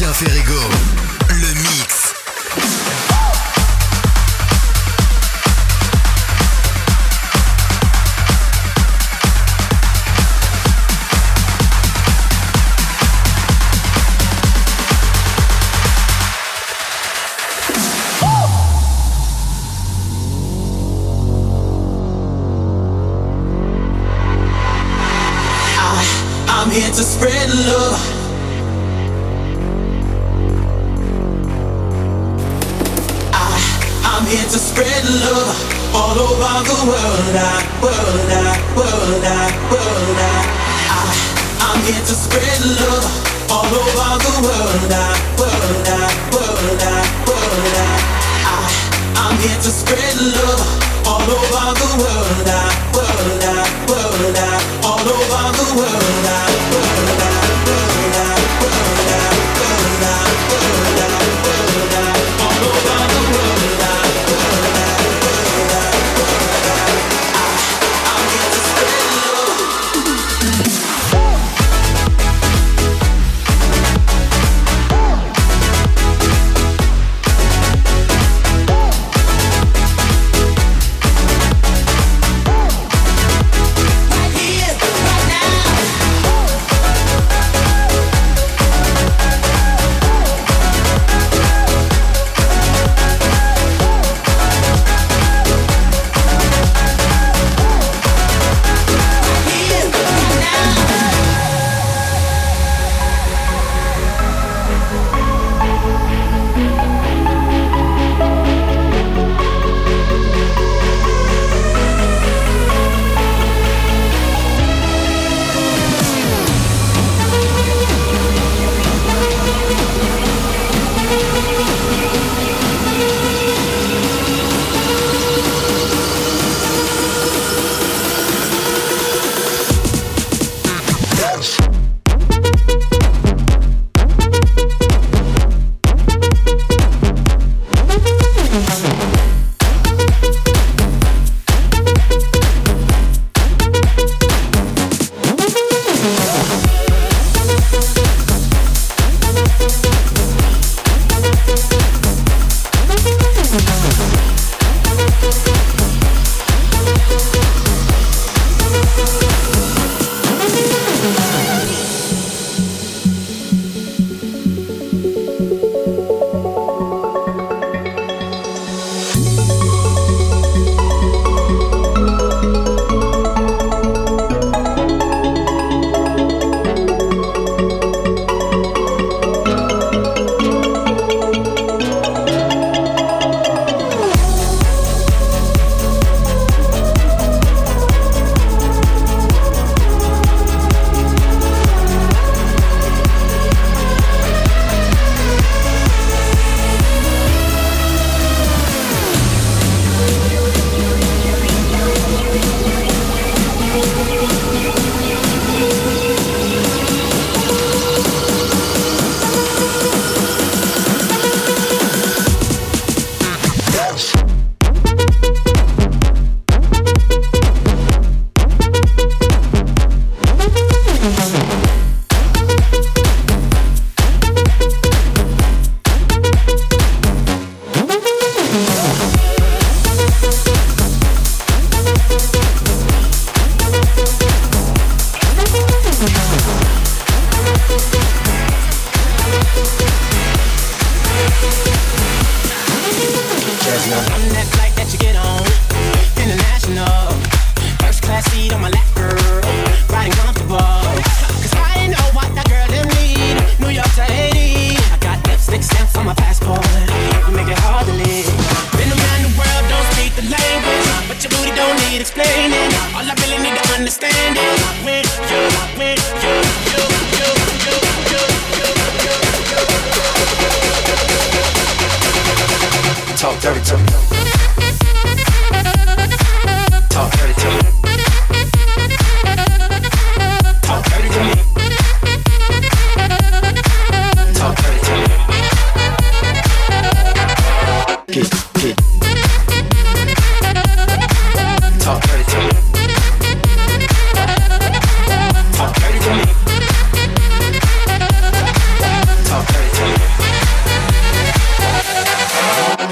Talk dirty to me.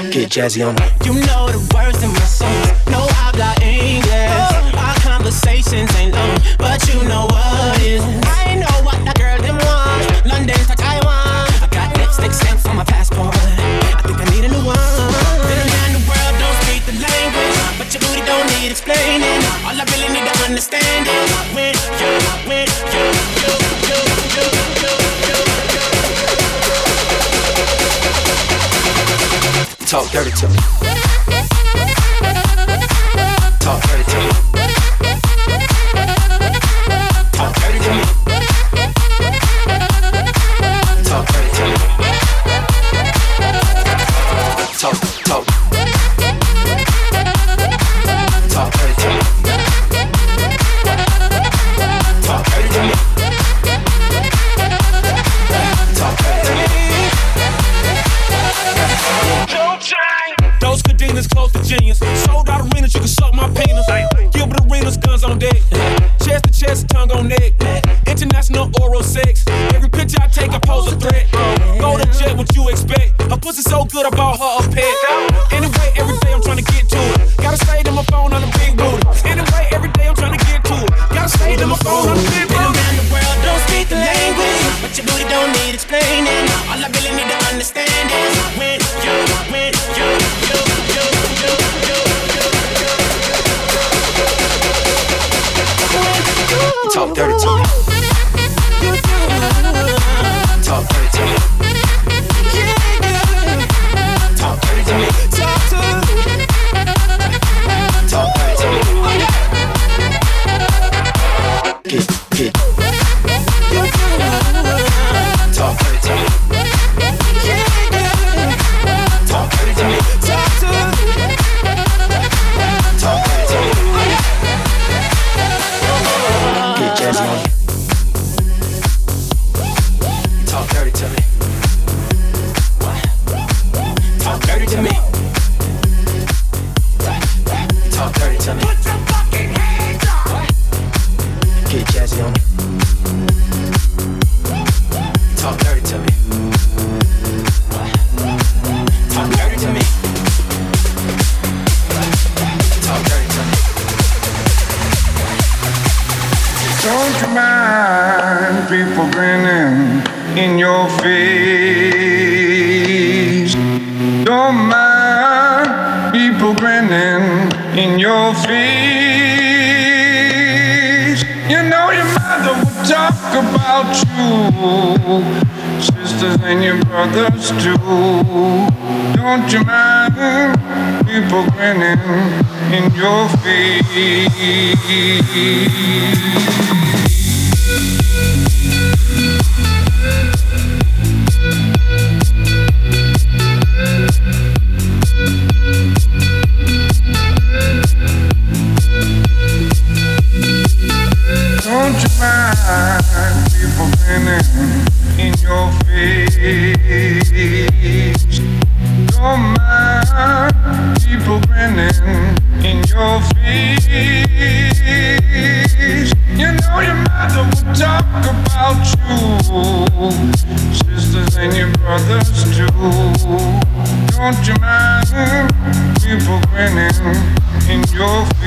Get jazzy on it. You know the words in my songs. No habla English. Oh. Our conversations ain't long, but you know what is. I know what that girl them want. London to Taiwan. I got lipstick stamps on my passport. I think I need a new one. Been around the world, don't speak the language, but your booty don't need explaining. All I really need to understand is when Talk dirty to me. In your face? Don't mind people grinning in your face. You know your mother would talk about you, sisters and your brothers too. Don't you mind people grinning in your face? People grinning in your face? Don't mind people grinning in your face. You know your mother talk about you, sisters and your brothers too. Don't you mind people grinning in your face.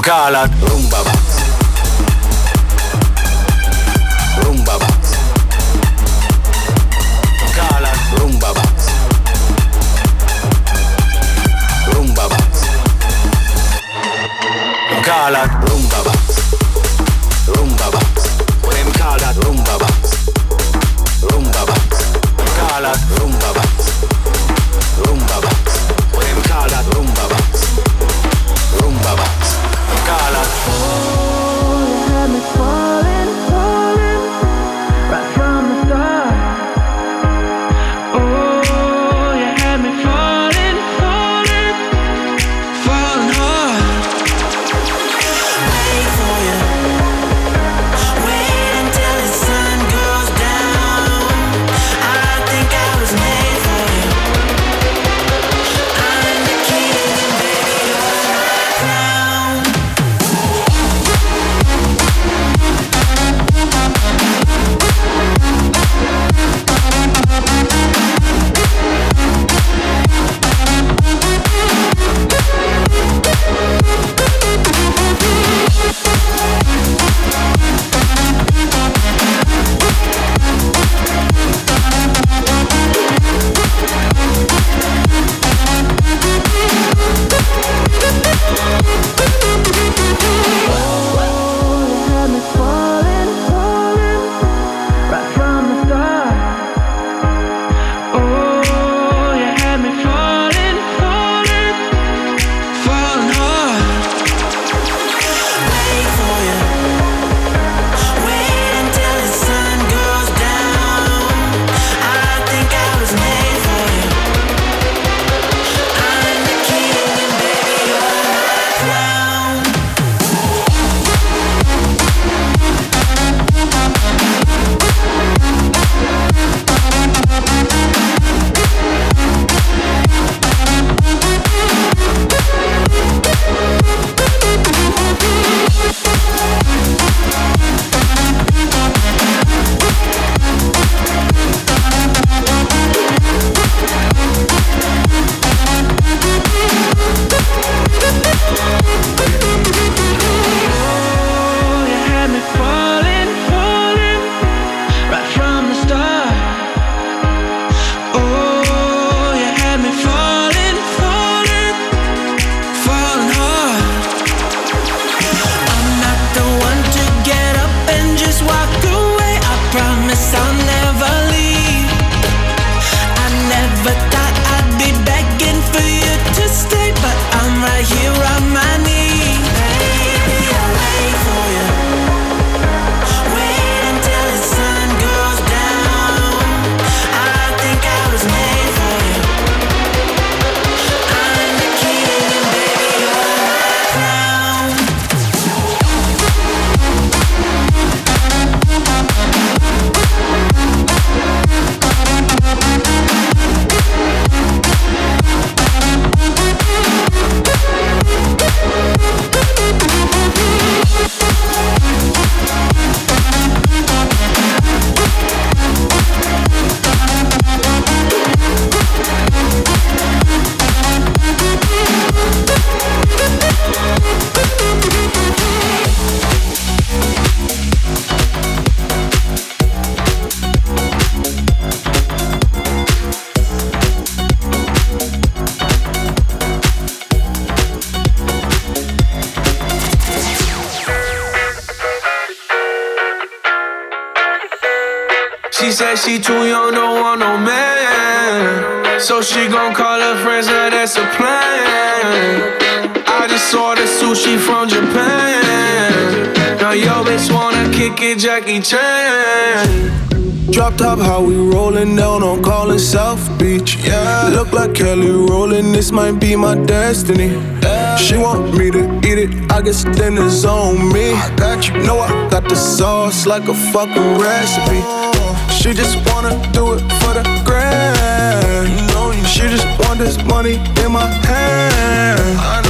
como calan. Rumba bass. Rumba bass. Calan. Rumba bass. Rumba bass. Calan. Jackie Chan. Drop top, how we rolling down on Collins South Beach. Yeah, look like Kelly Rowland. This might be my destiny. Yeah. She want me to eat it. I guess dinner's on me. I got you. Know I got the sauce like a fucking recipe. She just wanna do it for the grand. She just want this money in my hand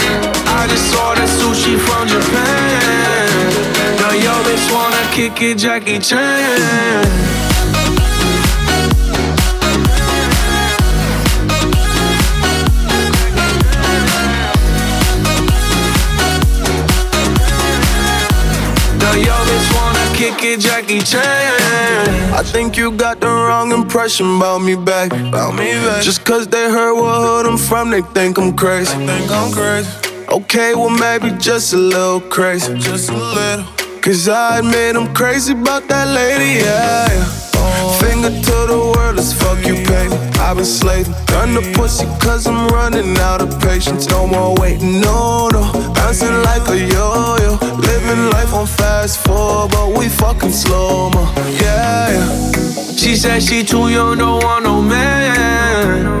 I just ordered sushi from Japan. Now yo bitch wanna kick it, Jackie Chan. kick it, Jackie Chan. I think you got the wrong impression about me back. About me back. Just cause they heard what hood I'm from, they think I'm crazy. They think I'm crazy. Okay, well maybe just a little crazy. Just a little. Cause I admit I'm crazy about that lady, yeah. Finger to the world, let's fuck you, baby. I've been slaving. Done the pussy cause I'm running out of patience. No more waiting, no, no. Bouncing like a yo yo. Living life on fast forward, but we fucking slow mo. Yeah, yeah. She said she too young, don't want no man.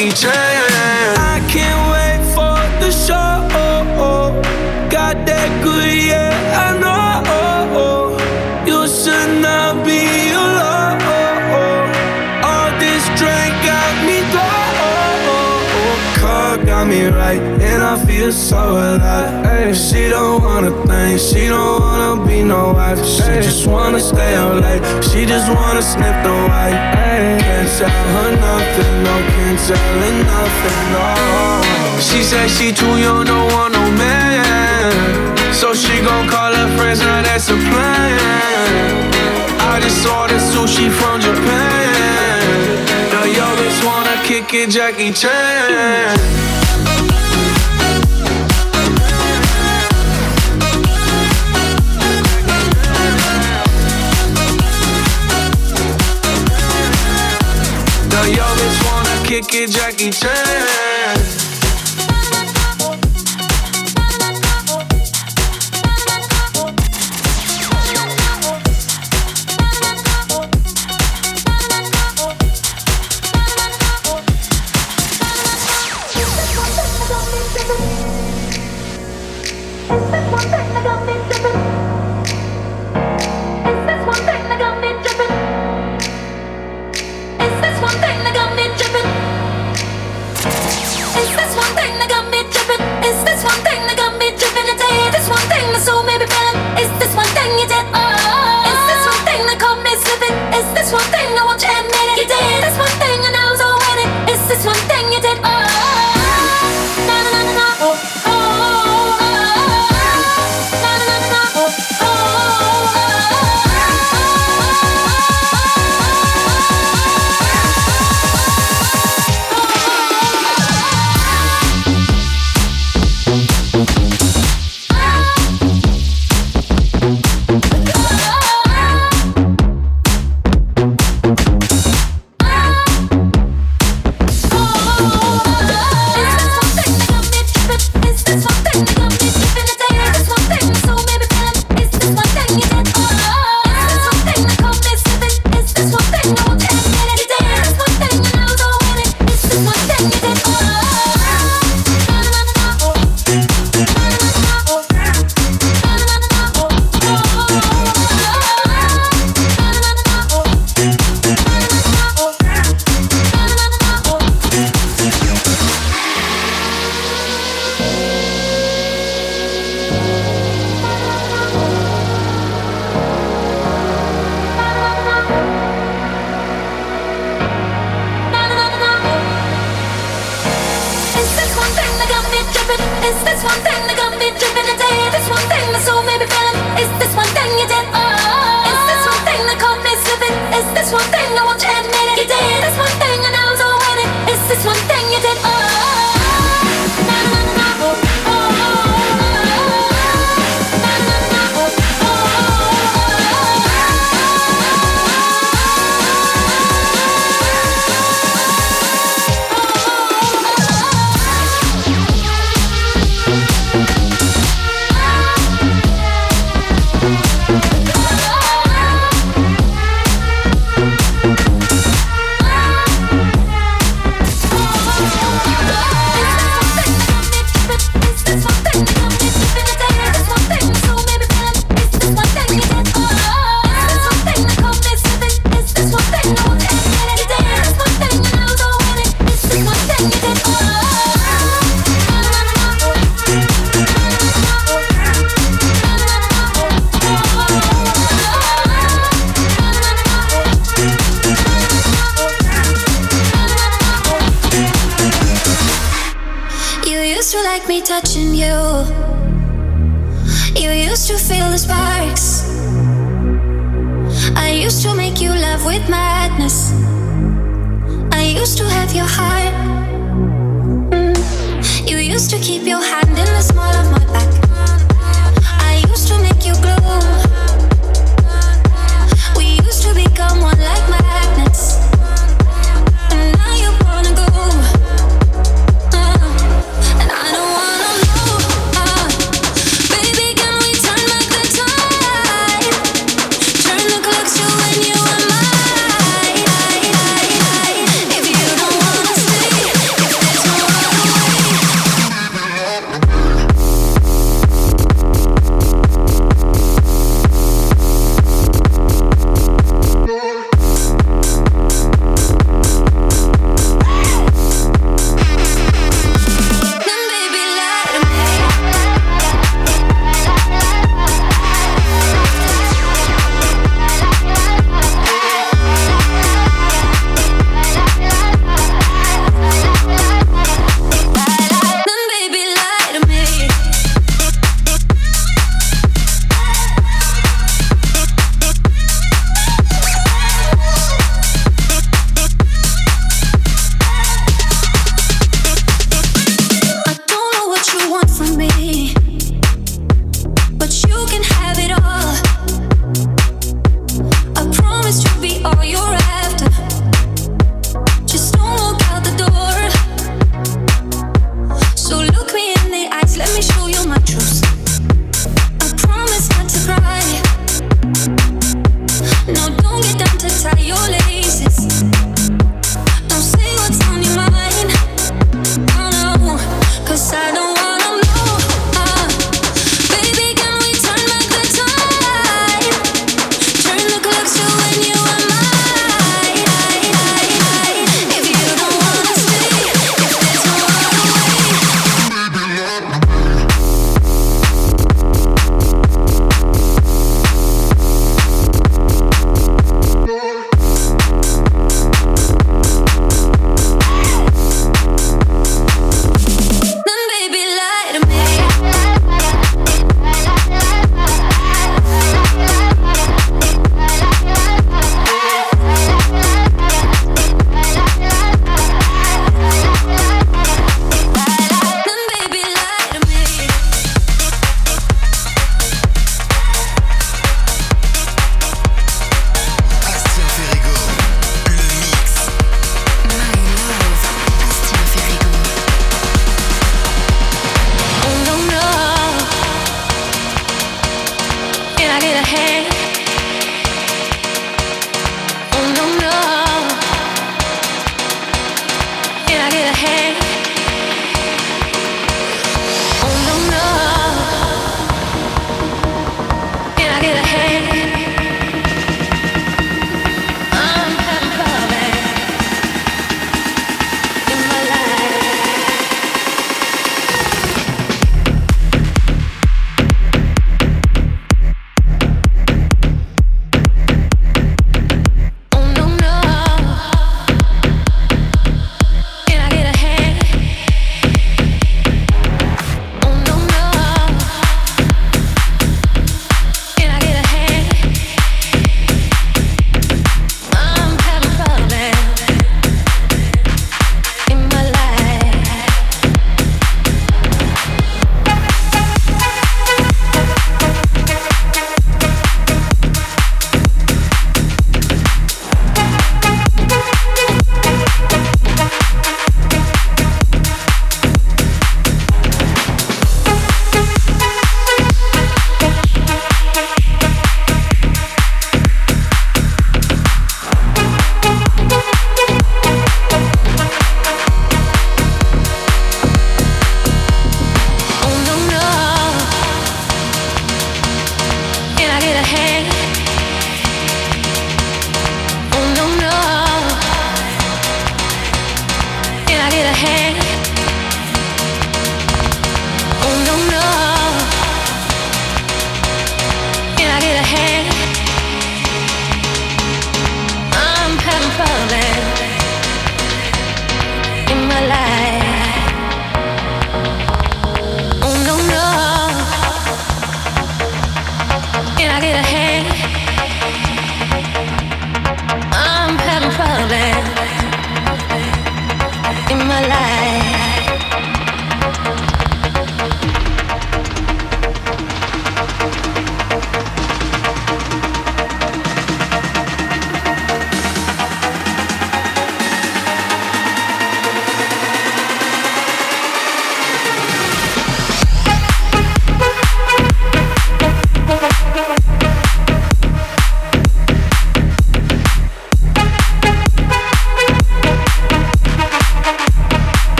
Jackie Chan. I can't right, and I feel so alive. Ay, she don't wanna think, she don't wanna be no wife. She just wanna stay up late, she just wanna sniff the white. Ay, can't tell her nothing, no, can't tell her nothing, no. She said she too young, don't want no man. So she gon' call her friends, now that's a plan. I just ordered sushi from Japan. Now yo bitch wanna kick it, Jackie Chan. Kick it, Jackie Chan.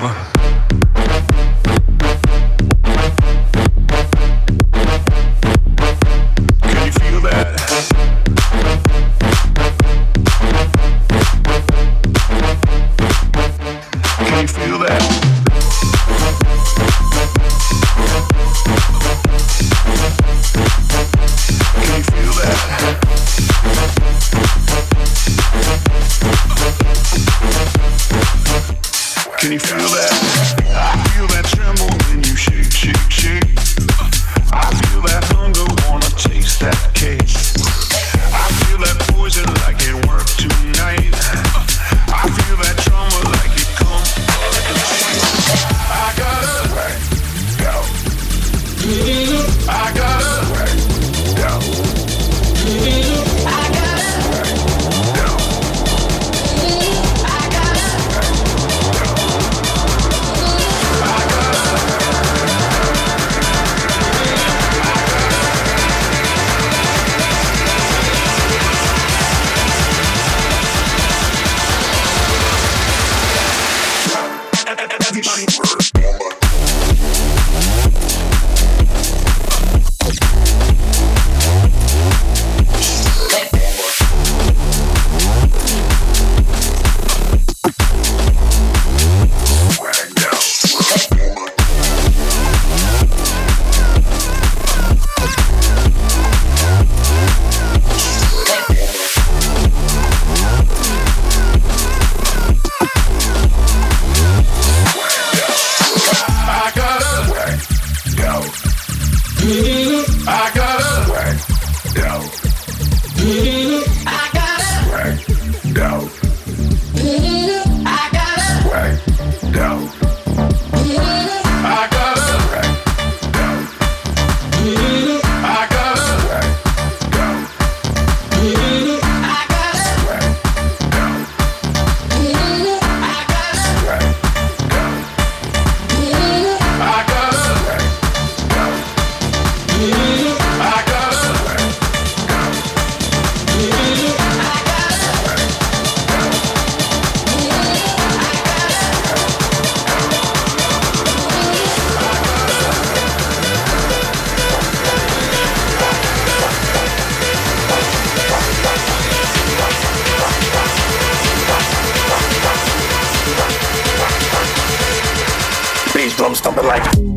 Bye. for life.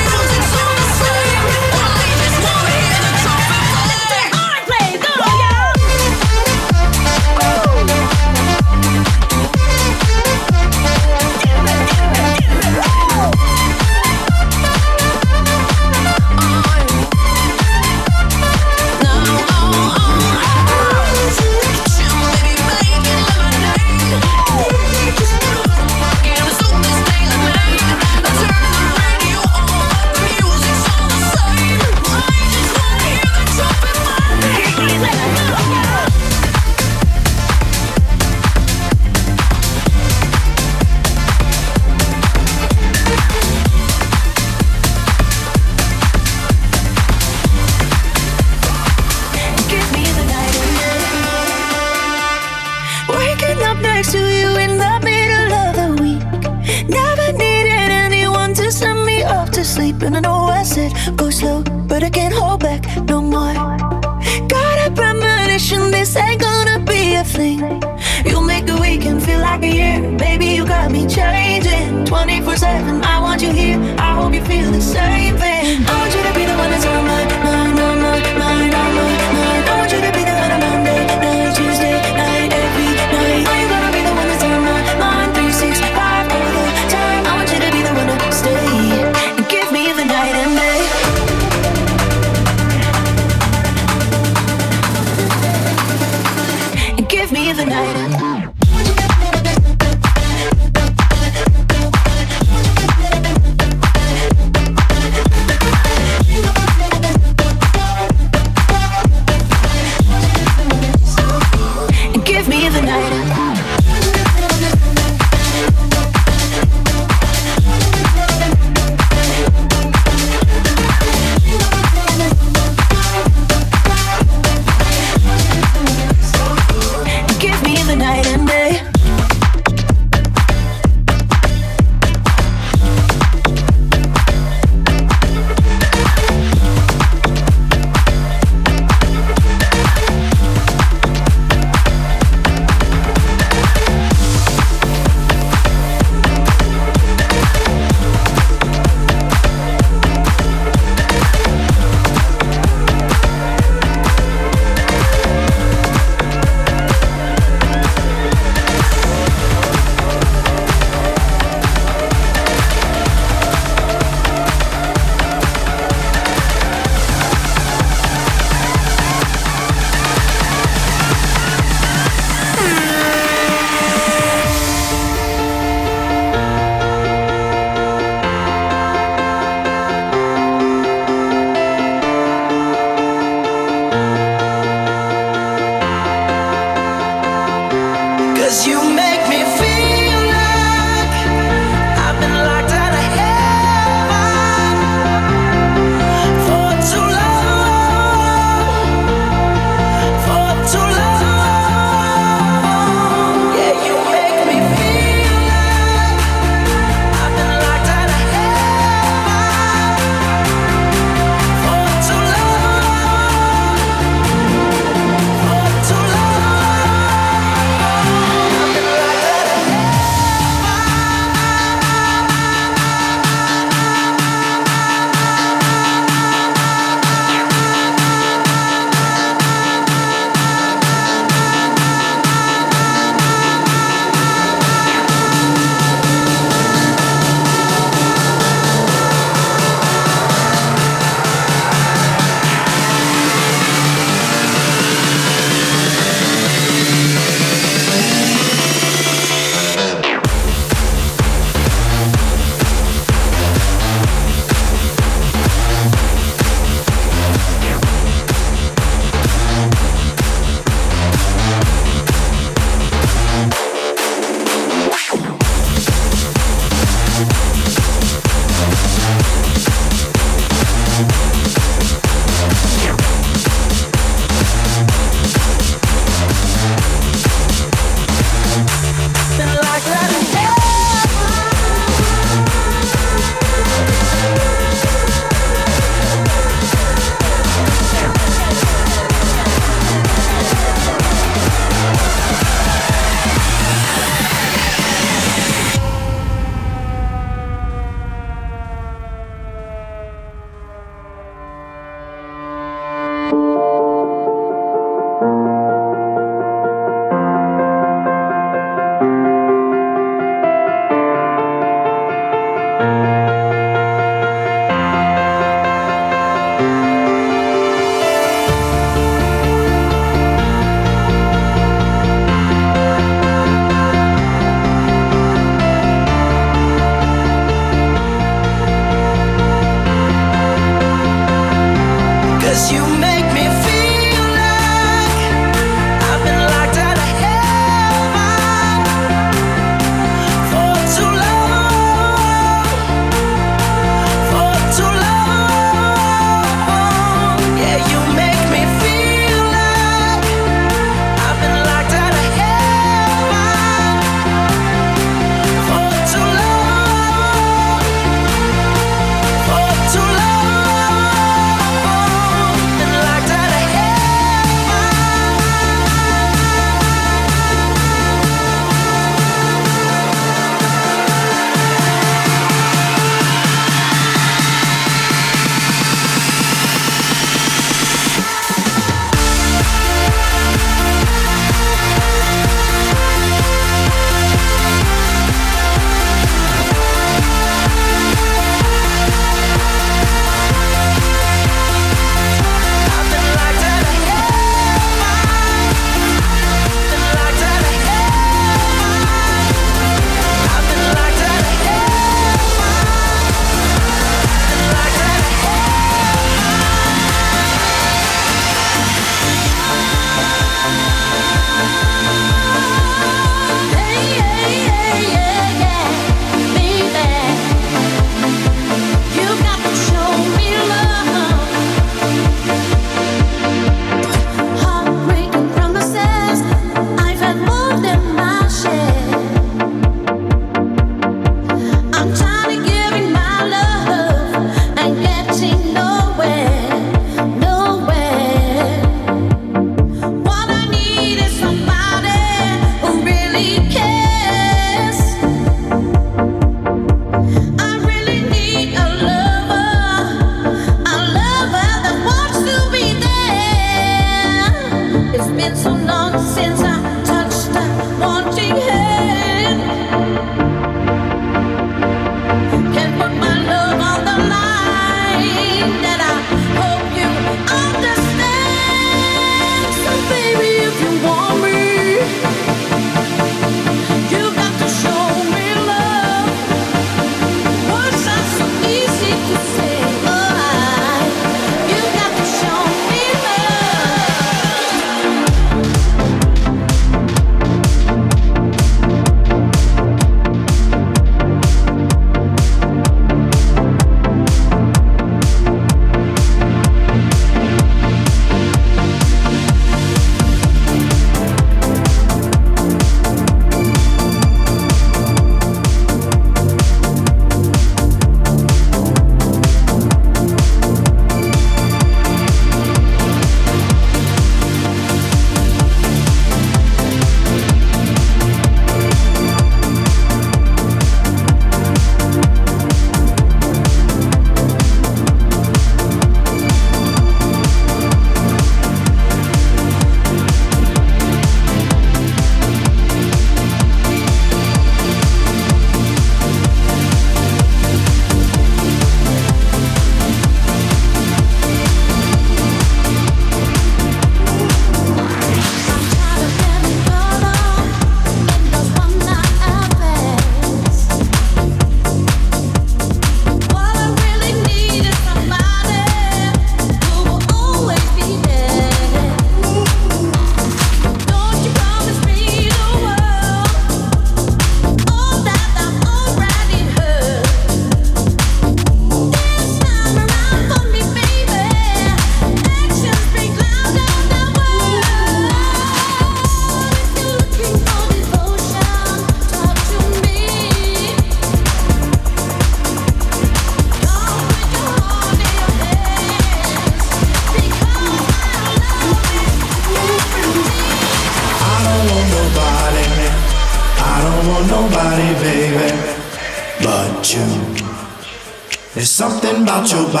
Something